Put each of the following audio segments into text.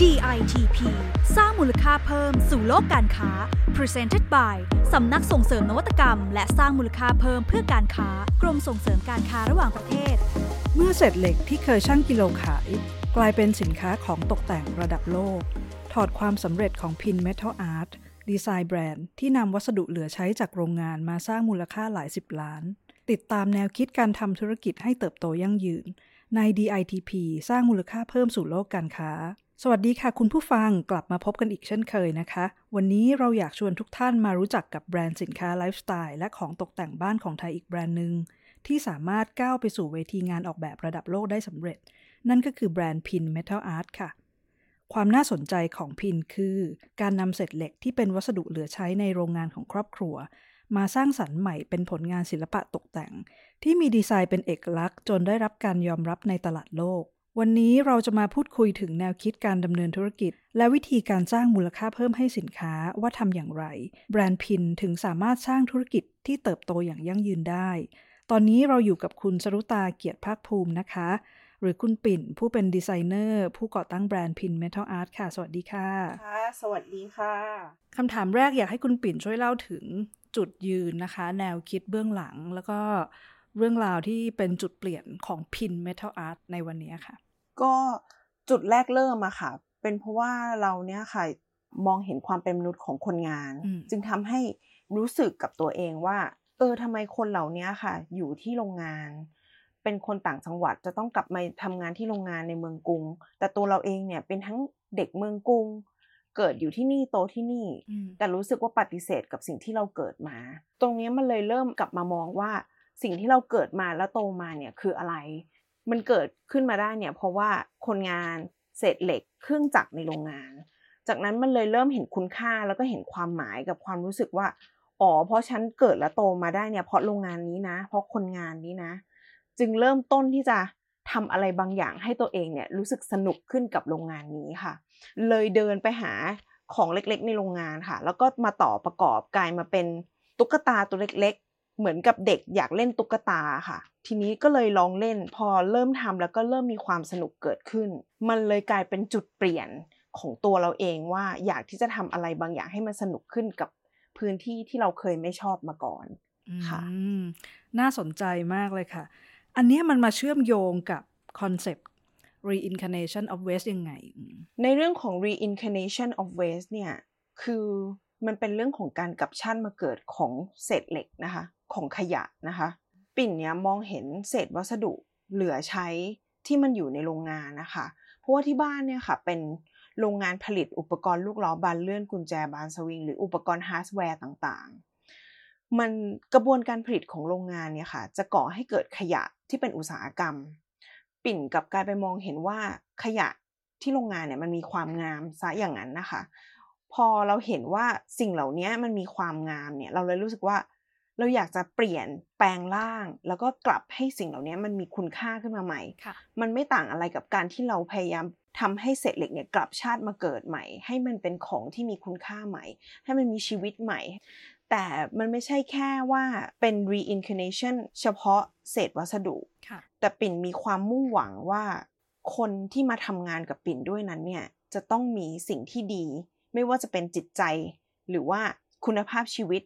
DITP สร้างมูลค่าเพิ่มสู่โลกการค้า Presented by สำนักส่งเสริมนวัตกรรม และสร้างมูลค่าเพิ่มเพื่อการค้ากรมส่งเสริมการค้าระหว่างประเทศ เมื่อเศษเหล็กที่เคยชั่งกิโลขาย กลายเป็นสินค้าของตกแต่งระดับโลก ถอดความสำเร็จของพิน Metal Art ดีไซน์แบรนด์ที่นำวัสดุเหลือใช้จากโรงงานมาสร้างมูลค่าหลายสิบล้าน ติดตามแนวคิดการทำธุรกิจให้เติบโตยั่งยืน ใน DITP สร้างมูลค่าเพิ่มสู่โลกการค้า สวัสดีค่ะคุณผู้ฟังกลับมาพบกันอีกเช่นเคยนะคะ วันนี้เราอยากชวนทุกท่านมารู้จักกับแบรนด์สินค้าไลฟ์สไตล์และของตกแต่งบ้านของไทยอีกแบรนด์หนึ่งที่สามารถก้าวไปสู่เวทีงานออกแบบระดับโลกได้สำเร็จ นั่นก็คือแบรนด์พิน Metal Art ค่ะ ความน่าสนใจของพินคือ การนำเศษเหล็กที่เป็นวัสดุเหลือใช้ในโรงงานของครอบครัว มาสร้างสรรค์ใหม่เป็นผลงานศิลปะตกแต่ง ที่มีดีไซน์เป็นเอกลักษณ์ จนได้รับการยอมรับในตลาดโลก วันนี้เราจะมาพูดคุยถึงแนวคิดการดำเนินธุรกิจ และวิธีการสร้างมูลค่าเพิ่มให้สินค้าว่าทำอย่างไร แบรนด์พินถึงสามารถสร้างธุรกิจที่เติบโตอย่างยั่งยืนได้ ตอนนี้เราอยู่กับคุณสรุตาเกียรติภาคภูมินะคะ หรือคุณปิ่นผู้เป็นดีไซเนอร์ ผู้ก่อตั้งแบรนด์พิน Metal Art ค่ะ สวัสดีค่ะค่ะ สวัสดีค่ะคำถามแรกอยากให้คุณปิ่นช่วยเล่าถึงจุดยืนนะคะ แนวคิดเบื้องหลังแล้วก็ เรื่องราวที่เป็นจุดเปลี่ยนของพิน Metal Art ในวันนี้ค่ะ ก็จุดแรกเริ่มอะค่ะ เป็นเพราะว่าเราเนี่ยค่ะมองเห็นความเป็นมนุษย์ของคนงานอืมจึงทำให้รู้สึกกับตัวเองว่า เออทำไมคนเหล่านี้ค่ะ อยู่ที่โรงงาน เป็นคนต่างจังหวัดจะต้องกลับมาทำงานที่โรงงานในเมืองกรุง แต่ตัวเราเองเนี่ยเป็นทั้งเด็กเมืองกรุง เกิดอยู่ที่นี่โตที่นี่อืมแต่รู้สึกว่าปฏิเสธกับสิ่งที่เราเกิดมา ตรงเนี้ยมันเลยเริ่มกลับมามองว่า สิ่งที่เราเกิดมาแล้วโตมาเนี่ยคืออะไร มันเกิดขึ้นมาได้เนี่ยเพราะว่าคนงานเศษเหล็กเครื่องจักรในโรงงาน จากนั้นมันเลยเริ่มเห็นคุณค่าแล้วก็เห็นความหมายกับความรู้สึกว่าอ๋อเพราะฉันเกิดและโตมาได้เนี่ยเพราะโรงงานนี้นะ เพราะคนงานนี้นะ จึงเริ่มต้นที่จะทำอะไรบางอย่างให้ตัวเองเนี่ยรู้สึกสนุกขึ้นกับโรงงานนี้ค่ะ เลยเดินไปหาของเล็กๆ ในโรงงานค่ะ แล้วก็มาต่อประกอบกลายมาเป็นตุ๊กตาตัวเล็ก เหมือนกับเด็กอยากเล่นตุ๊กตาค่ะ ทีนี้ก็เลยลองเล่นพอเริ่มทำแล้วก็เริ่มมีความสนุกเกิดขึ้น มันเลยกลายเป็นจุดเปลี่ยนของตัวเราเองว่าอยากที่จะทำอะไรบางอย่างให้มันสนุกขึ้นกับพื้นที่ที่เราเคยไม่ชอบมาก่อนค่ะอืมน่าสนใจมากเลยค่ะ อันเนี้ยมันมาเชื่อมโยงกับconcept reincarnation of waste ยังไงอืมในเรื่องของ reincarnation of waste เนี่ย คือมันเป็นเรื่องของการกลับชาติมาเกิดของเศษเหล็กนะคะ ของขยะนะคะ ปิ่นเนี่ยมองเห็นเศษวัสดุเหลือใช้ที่มันอยู่ในโรงงานนะคะ เพราะว่าที่บ้านเนี่ยค่ะเป็นโรงงานผลิตอุปกรณ์ลูกล้อบานเลื่อนกุญแจบานสวิง หรืออุปกรณ์ฮาร์ดแวร์ต่างๆ มันกระบวนการผลิตของโรงงานเนี่ยค่ะ จะก่อให้เกิดขยะที่เป็นอุตสาหกรรม ปิ่นกับกลายไปมองเห็นว่าขยะที่โรงงานเนี่ยมันมีความงามซะอย่างนั้นนะคะ พอเราเห็นว่าสิ่งเหล่านี้มันมีความงามเนี่ย เราเลยรู้สึกว่า เราอยากจะเปลี่ยนแปลงร่าง แล้วก็กลับให้สิ่งเหล่านี้มันมีคุณค่าขึ้นมาใหม่ค่ะมันไม่ต่างอะไรกับการที่เราพยายามทำให้เศษเหล็กเนี่ยกลับชาติมาเกิดใหม่ ให้มันเป็นของที่มีคุณค่าใหม่ ให้มันมีชีวิตใหม่ แต่มันไม่ใช่แค่ว่าเป็น reincarnation เฉพาะเศษวัสดุค่ะแต่ปิ่นมีความมุ่งหวังว่า คนที่มาทำงานกับปิ่นด้วยนั้นเนี่ยจะต้องมีสิ่งที่ดี ไม่ว่าจะเป็นจิตใจ หรือว่าคุณภาพชีวิต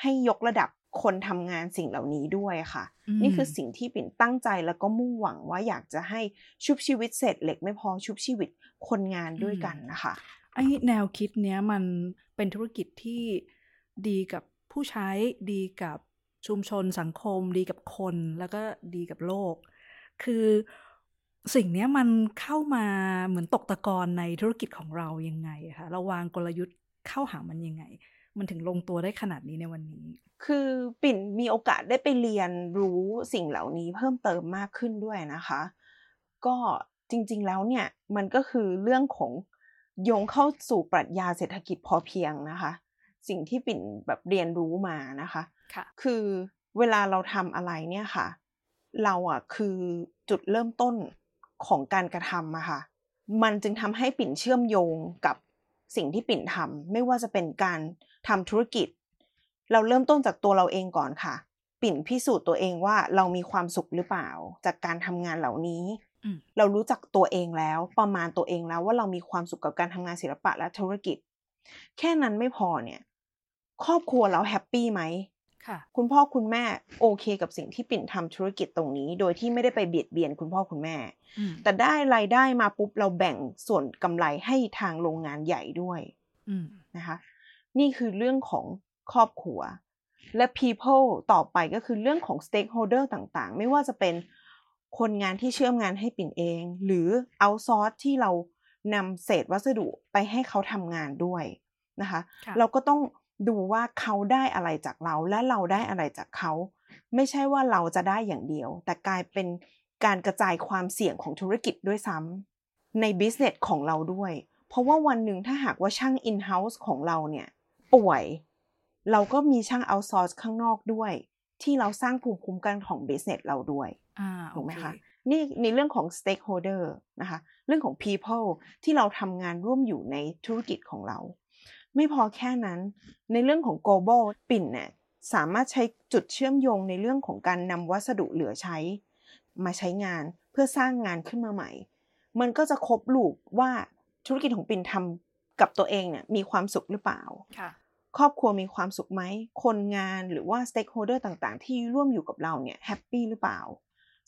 ให้ยกระดับคนทำงานสิ่งเหล่านี้ด้วยค่ะอืมนี่คือสิ่งที่ปิ่นตั้งใจแล้วก็มุ่งหวังว่าอยากจะให้ชุบชีวิตเศษเหล็กไม่พอชุบชีวิตคนงานด้วยกันนะคะไอ้แนวคิดเนี้ยมันเป็นธุรกิจที่ดีกับผู้ใช้ดีกับชุมชนสังคม ดีกับคนแล้วก็ดีกับโลก คือสิ่งเนี้ยมันเข้ามาเหมือนตกตะกอนในธุรกิจของเรายังไงอะคะเราวางกลยุทธ์เข้าหามันยังไง มันถึงลงตัวได้ขนาดนี้ในวันนี้ คือปิ่นมีโอกาสได้ไปเรียนรู้สิ่งเหล่านี้เพิ่มเติมมากขึ้นด้วยนะคะ ก็จริงๆแล้วเนี่ยมันก็คือเรื่องของโยงเข้าสู่ปรัชญาเศรษฐกิจพอเพียงนะคะ สิ่งที่ปิ่นแบบเรียนรู้มานะคะค่ะคือเวลาเราทำอะไรเนี่ยค่ะ เราอะคือจุดเริ่มต้นของการกระทำอะค่ะ มันจึงทำให้ปิ่นเชื่อมโยงกับ สิ่งที่ปิ่นทำไม่ว่าจะเป็นการทำธุรกิจ เราเริ่มต้นจากตัวเราเองก่อนค่ะ ปิ่นพิสูจน์ตัวเองว่าเรามีความสุขหรือเปล่า จากการทำงานเหล่านี้อืมเรารู้จักตัวเองแล้วประมาณตัวเองแล้วว่าเรามีความสุขกับการทำงานศิลปะและธุรกิจ แค่นั้นไม่พอเนี่ย ครอบครัวเราแฮปปี้ไหม ค่ะคุณพ่อคุณแม่โอเคกับสิ่งที่ปิ่นทำธุรกิจตรงนี้ โดยที่ไม่ได้ไปเบียดเบียนคุณพ่อคุณแม่อืมแต่ได้รายได้มาปุ๊บเราแบ่งส่วนกำไรให้ทางโรงงานใหญ่ด้วยอืมนะคะ นี่คือเรื่องของครอบครัว และ people ต่อไปก็คือเรื่องของ stakeholder ต่างๆ ไม่ว่าจะเป็นคนงานที่เชื่อมงานให้ปิ่นเอง หรือ outsource ที่เรานำเศษวัสดุไปให้เขาทำงานด้วยนะคะค่ะเราก็ต้อง ดูว่าเขาได้อะไรจากเราและเราได้อะไรจากเขา ไม่ใช่ว่าเราจะได้อย่างเดียว แต่กลายเป็นการกระจายความเสี่ยงของธุรกิจด้วยซ้ำใน business ของเราด้วย เพราะว่าวันหนึ่งถ้าหากว่าช่าง in house ของเราเนี่ยป่วย เราก็มีช่าง outsource ข้างนอกด้วย ที่เราสร้างภูมิคุ้มกันของ business เราด้วยอ่าถูกไหมโอเคะนี่ในเรื่องของ stakeholder นะคะ เรื่องของ people ที่เราทำงานร่วมอยู่ในธุรกิจของเรา ไม่พอแค่นั้น ในเรื่องของ global ปิ่นเนี่ยสามารถใช้จุดเชื่อมโยงในเรื่องของการนำวัสดุเหลือใช้ มาใช้งานเพื่อสร้างงานขึ้นมาใหม่ มันก็จะครบลูปว่าธุรกิจของปิ่นทำกับตัวเองเนี่ยมีความสุขหรือเปล่าค่ะครอบครัวมีความสุขไหม คนงานหรือว่า stakeholder ต่างๆ ที่ร่วมอยู่กับเราเนี่ยแฮปปี้หรือเปล่า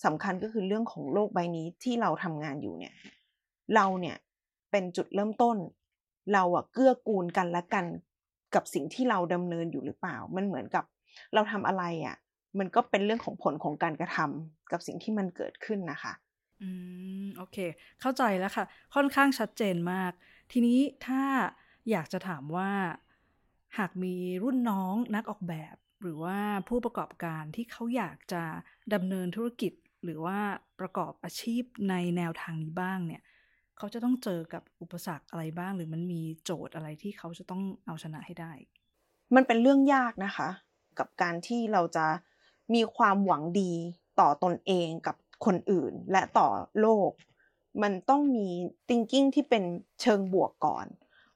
สำคัญก็คือเรื่องของโลกใบนี้ที่เราทำงานอยู่เนี่ยเราเนี่ยเป็นจุดเริ่มต้น เราอะเกื้อกูลกันและกันกับสิ่งที่เราดำเนินอยู่หรือเปล่า มันเหมือนกับเราทำอะไรอะมันก็เป็นเรื่องของผลของการกระทำกับสิ่งที่มันเกิดขึ้นนะคะ อืมโอเค เข้าใจแล้วค่ะ ค่อนข้างชัดเจนมาก ทีนี้ถ้าอยากจะถามว่า หากมีรุ่นน้องนักออกแบบ หรือว่าผู้ประกอบการที่เขาอยากจะดำเนินธุรกิจ หรือว่าประกอบอาชีพในแนวทางนี้บ้างเนี่ย เขาจะต้องเจอกับอุปสรรคอะไรบ้าง หรือมันมีโจทย์อะไรที่เขาจะต้องเอาชนะให้ได้ มันเป็นเรื่องยากนะคะ กับการที่เราจะมีความหวังดีต่อตนเองกับคนอื่นและต่อโลก มันต้องมี thinking ที่เป็นเชิงบวกก่อน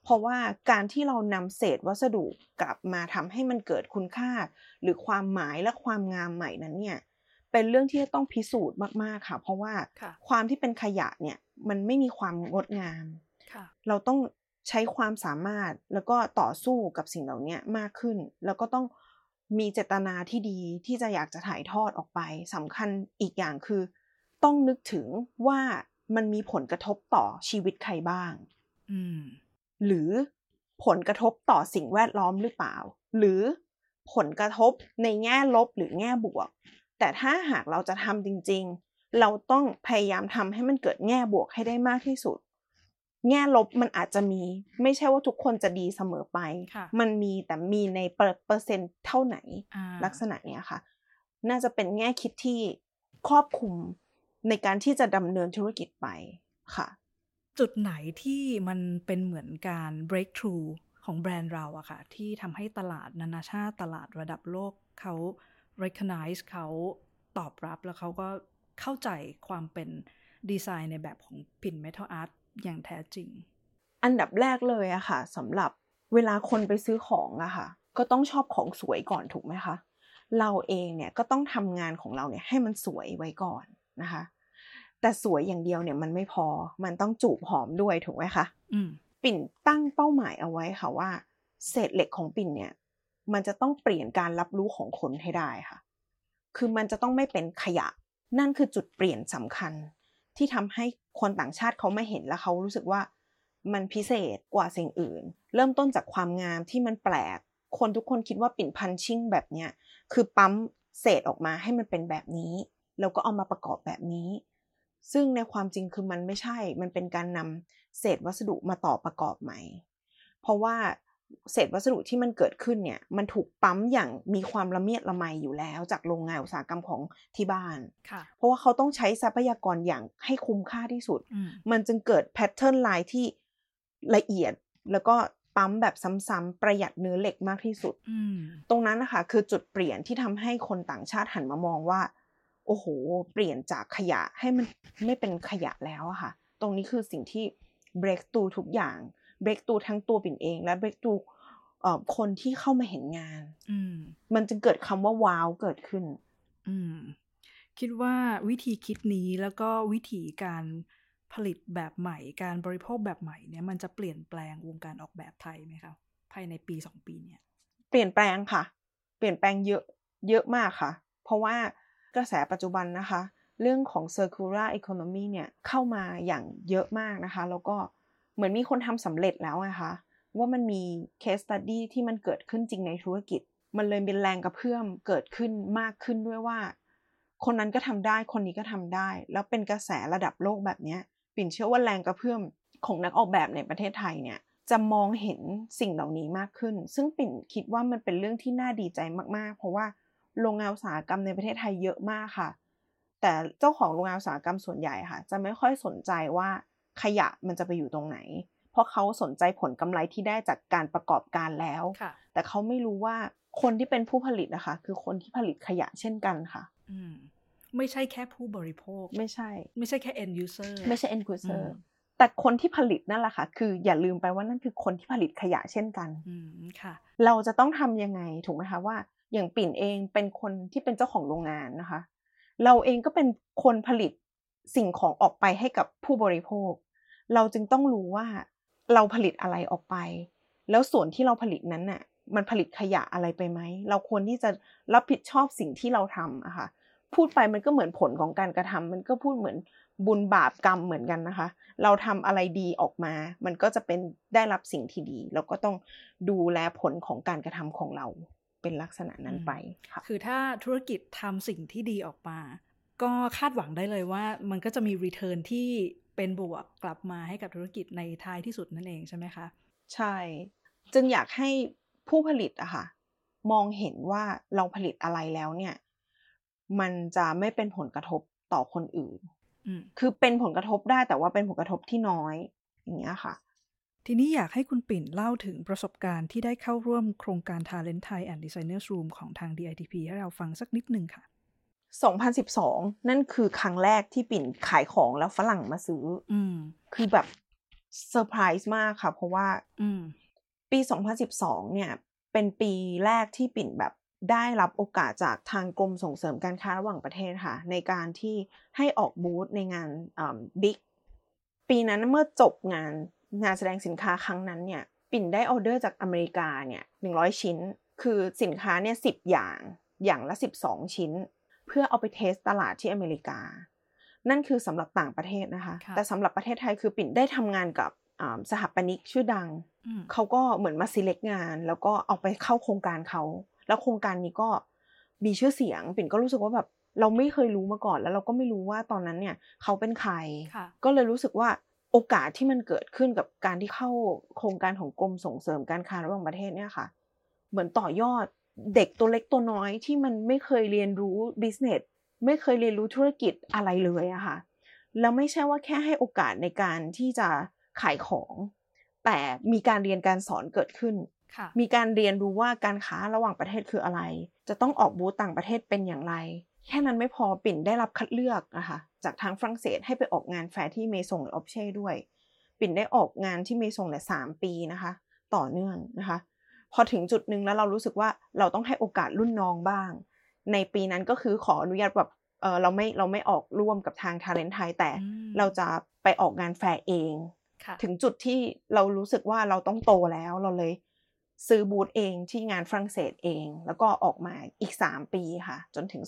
เพราะว่าการที่เรานำเศษวัสดุกลับมาทำให้มันเกิดคุณค่า หรือความหมายและความงามใหม่นั้นเนี่ยเป็นเรื่องที่จะต้องพิสูจน์มาก ๆ ค่ะ เพราะว่าค่ะความที่เป็นขยะเนี่ย มันไม่มีความงดงามค่ะเราต้องใช้ความสามารถแล้วก็ต่อสู้กับสิ่งเหล่านี้มากขึ้น แล้วก็ต้องมีเจตนาที่ดีที่จะอยากจะถ่ายทอดออกไปสำคัญอีกอย่างคือ ต้องนึกถึงว่ามันมีผลกระทบต่อชีวิตใครบ้างอืมหรือผลกระทบต่อสิ่งแวดล้อมหรือเปล่า หรือผลกระทบในแง่ลบหรือแง่บวก แต่ถ้าหากเราจะทำจริงๆ เราต้องพยายามทำให้มันเกิดแง่บวกให้ได้มากที่สุด แง่ลบมันอาจจะมี ไม่ใช่ว่าทุกคนจะดีเสมอไปค่ะมันมีแต่มีในเปอร์เปอร์เซ็นต์เท่าไหนอ่าลักษณะเนี้ยค่ะ น่าจะเป็นแง่คิดที่ครอบคลุมในการที่จะดำเนินธุรกิจไปค่ะ จุดไหนที่มันเป็นเหมือนการ breakthrough ของแบรนด์เราอะค่ะ ที่ทำให้ตลาดนานาชาติตลาดระดับโลกเขา recognize เขาตอบรับแล้วเขาก็ เข้าใจความเป็นดีไซน์ในแบบของพิน Metal Art อย่างแท้จริง อันดับแรกเลยอะค่ะสำหรับเวลาคนไปซื้อของอะค่ะ ก็ต้องชอบของสวยก่อนถูกไหมคะ เราเองเนี่ยก็ต้องทำงานของเราเนี่ยให้มันสวยไว้ก่อนนะคะ แต่สวยอย่างเดียวเนี่ยมันไม่พอมันต้องจูบหอมด้วยถูกไหมคะอืมปิ่นตั้งเป้าหมายเอาไว้ค่ะว่า เศษเหล็กของปิ่นเนี่ย มันจะต้องเปลี่ยนการรับรู้ของคนให้ได้ค่ะ คือมันจะต้องไม่เป็นขยะ นั่นคือจุดเปลี่ยนสำคัญ ที่ทำให้คนต่างชาติเขาไม่เห็นแล้วเขารู้สึกว่ามันพิเศษกว่าสิ่งอื่น เริ่มต้นจากความงามที่มันแปลก คนทุกคนคิดว่าปิ่นพันชิ่งแบบเนี้ยคือปั๊มเศษออกมาให้มันเป็นแบบนี้ แล้วก็เอามาประกอบแบบนี้ ซึ่งในความจริงคือมันไม่ใช่ มันเป็นการนำเศษวัสดุมาต่อประกอบใหม่ เพราะว่า เศษวัสดุที่มันเกิดขึ้นเนี่ยมันถูกปั๊มอย่างมีความละเมียดละไมอยู่แล้วจากโรงงานอุตสาหกรรมของที่บ้านค่ะเพราะว่าเขาต้องใช้ทรัพยากรอย่างให้คุ้มค่าที่สุดอืมมันจึงเกิดแพทเทิร์นลายที่ละเอียดแล้วก็ปั๊มแบบซ้ำๆประหยัดเนื้อเหล็กมากที่สุดอืมตรงนั้นนะคะคือจุดเปลี่ยนที่ทำให้คนต่างชาติหันมามองว่า โอ้โห เปลี่ยนจากขยะให้มันไม่เป็นขยะแล้วอะค่ะ ตรงนี้คือสิ่งที่ break through ทุกอย่าง break through ทั้งตัวปิ่นเอง และ break through เอ่อคนที่เข้ามาเห็นงาน อืมมันจึงเกิดคำว่าว้าวเกิดขึ้น อืม คิดว่าวิธีคิดนี้แล้วก็วิธีการผลิตแบบใหม่ การบริโภคแบบใหม่เนี่ยมันจะเปลี่ยนแปลงวงการออกแบบไทยไหมคะภายในปีสองปีเนี่ยเปลี่ยนแปลงค่ะ เปลี่ยนแปลงเยอะเยอะมากค่ะ เพราะว่ากระแสปัจจุบันนะคะ เรื่องของ circular economy เนี่ยเข้ามาอย่างเยอะมากนะคะ แล้วก็ เหมือนมีคนทำสำเร็จแล้วนะคะว่ามันมี case study ที่มันเกิดขึ้นจริงในธุรกิจ มันเลยเป็นแรงกระเพื่อมเกิดขึ้นมากขึ้นด้วยว่า คนนั้นก็ทำได้คนนี้ก็ทำได้ แล้วเป็นกระแสระดับโลกแบบนี้ปิ่นเชื่อว่าแรงกระเพื่อมของนักออกแบบในประเทศไทยเนี่ยจะมองเห็นสิ่งเหล่านี้มากขึ้น ซึ่งปิ่นคิดว่ามันเป็นเรื่องที่น่าดีใจมากๆ เพราะว่าโรงงานอุตสาหกรรมในประเทศไทยเยอะมากค่ะ แต่เจ้าของโรงงานอุตสาหกรรมส่วนใหญ่ค่ะ จะไม่ค่อยสนใจว่า ขยะมันจะไปอยู่ตรงไหน เพราะเขาสนใจผลกำไรที่ได้จากการประกอบการแล้วค่ะแต่เขาไม่รู้ว่าคนที่เป็นผู้ผลิตนะคะ คือคนที่ผลิตขยะเช่นกันค่ะอืมไม่ใช่แค่ผู้บริโภค ไม่ใช่ ไม่ใช่แค่ end user ไม่ใช่ end user อืมแต่คนที่ผลิตนั่นแหละค่ะ คืออย่าลืมไปว่านั่นคือคนที่ผลิตขยะเช่นกันอืมค่ะ เราจะต้องทำยังไงถูกไหมคะว่า อย่างปิ่นเองเป็นคนที่เป็นเจ้าของโรงงานนะคะ เราเองก็เป็นคนผลิตสิ่งของออกไปให้กับผู้บริโภค เราจึงต้องรู้ว่าเราผลิตอะไรออกไป แล้วส่วนที่เราผลิตนั้นน่ะ มันผลิตขยะอะไรไปไหม เราควรที่จะรับผิดชอบสิ่งที่เราทำอะค่ะ พูดไปมันก็เหมือนผลของการกระทำมันก็พูดเหมือนบุญบาปกรรมเหมือนกันนะคะ เราทำอะไรดีออกมา มันก็จะเป็นได้รับสิ่งที่ดีแล้วก็ต้องดูแลผลของการกระทำของเราเป็นลักษณะนั้นไปค่ะคือถ้าธุรกิจทำสิ่งที่ดีออกมา ก็คาดหวังได้เลยว่ามันก็จะมี return ที่ เป็นบวกกลับมาให้กับธุรกิจในท้ายที่สุดนั่นเองใช่ไหมคะ ใช่ จึงอยากให้ผู้ผลิตอะค่ะ มองเห็นว่าเราผลิตอะไรแล้วเนี่ย มันจะไม่เป็นผลกระทบต่อคนอื่นอืมคือเป็นผลกระทบได้แต่ว่าเป็นผลกระทบที่น้อย อย่างเงี้ยค่ะ ทีนี้อยากให้คุณปิ่นเล่าถึงประสบการณ์ที่ได้เข้าร่วมโครงการ Talent Thai and Designers Room ของทาง DITP ให้เราฟังสักนิดหนึ่งค่ะ 2012 นั่นคือครั้งแรกที่ปิ่นขายของแล้วฝรั่งมาซื้อ อืมคือแบบเซอร์ไพรส์มากค่ะ เพราะว่า อืมปี 2012 เนี่ย เป็นปีแรกที่ปิ่นแบบได้รับโอกาสจากทางกรมส่งเสริมการค้าระหว่างประเทศค่ะ ในการที่ให้ออกบูธในงาน BIG ปีนั้นเมื่อจบงานงานแสดงสินค้าครั้งนั้นเนี่ย ปิ่นได้ออเดอร์จากอเมริกาเนี่ย100ชิ้น คือสินค้าเนี่ย10อย่างอย่างละ12ชิ้น เพื่อเอาไปเทสตลาดที่อเมริกา นั่นคือสำหรับต่างประเทศนะคะค่ะแต่สำหรับประเทศไทยคือปิ่นได้ทำงานกับอ่าสถาปนิกชื่อดังอืมเขาก็เหมือนมา select งาน แล้วก็เอาไปเข้าโครงการเขา แล้วโครงการนี้ก็มีชื่อเสียง ปิ่นก็รู้สึกว่าแบบเราไม่เคยรู้มาก่อน แล้วเราก็ไม่รู้ว่าตอนนั้นเนี่ยเขาเป็นใครค่ะก็เลยรู้สึกว่าโอกาสที่มันเกิดขึ้นกับการที่เข้าโครงการของกรมส่งเสริมการค้าระหว่างประเทศเนี่ยค่ะ เหมือนต่อยอด เด็กตัวเล็กตัวน้อยที่มันไม่เคยเรียนรู้ business ไม่เคยเรียนรู้ธุรกิจอะไรเลยอะค่ะแล้วไม่ใช่ว่าแค่ให้โอกาสในการที่จะขายของ แต่มีการเรียนการสอนเกิดขึ้นค่ะมีการเรียนรู้ว่าการค้าระหว่างประเทศคืออะไร จะต้องออกบูธต่างประเทศเป็นอย่างไร แค่นั้นไม่พอปิ่นได้รับคัดเลือกนะคะจากทางฝรั่งเศสให้ไปออกงานแฟร์ที่ Maison et Objet ด้วย ปิ่นได้ออกงานที่เมซงเนี่ยสามปีนะคะ ต่อเนื่องนะคะ พอถึงจุดหนึ่งแล้วเรารู้สึกว่าเราต้องให้โอกาสรุ่นน้องบ้าง ในปีนั้นก็คือขออนุญาตแบบเออเราไม่เราไม่ออกร่วมกับทางทาเลนไทยแต่อืมเราจะไปออกงานแฟร์เองค่ะถึงจุดที่เรารู้สึกว่าเราต้องโตแล้วเราเลย ซื้อบูธเองที่งานฝรั่งเศสเอง แล้วก็ออกมาอีก 3 ปีค่ะ จนถึง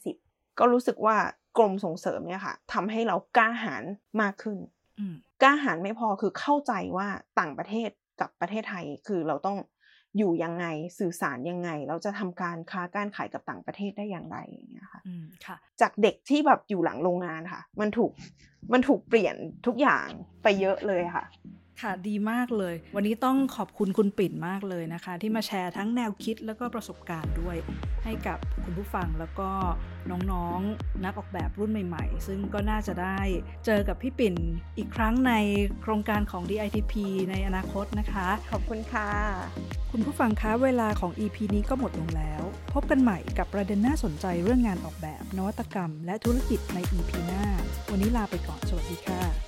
2020 ก็รู้สึกว่ากรมส่งเสริมเนี่ยค่ะทำให้เรากล้าหาญมากขึ้นอืมกล้าหาญไม่พอคือเข้าใจว่าต่างประเทศกับประเทศไทยคือเราต้อง อยู่ยังไงสื่อสารยังไง เราจะทำการค้าการขายกับต่างประเทศได้อย่างไรอย่างเงี้ยค่ะอืมค่ะ จากเด็กที่แบบอยู่หลังโรงงานค่ะ มันถูกมันถูกเปลี่ยนทุกอย่างไปเยอะเลยค่ะ ค่ะดีมากเลย วันนี้ต้องขอบคุณคุณปิ่นมากเลยนะคะ ที่มาแชร์ทั้งแนวคิดแล้วก็ประสบการณ์ด้วย ให้กับคุณผู้ฟังแล้วก็น้องๆนักออกแบบรุ่นใหม่ๆ ซึ่งก็น่าจะได้เจอกับพี่ปิ่นอีกครั้งในโครงการของ DITP ในอนาคตนะคะ ขอบคุณค่ะ คุณผู้ฟังคะเวลาของ EP นี้ก็หมดลงแล้ว พบกันใหม่กับประเด็นน่าสนใจเรื่องงานออกแบบ นวัตกรรม และธุรกิจใน EP หน้า วันนี้ลาไปก่อนสวัสดีค่ะ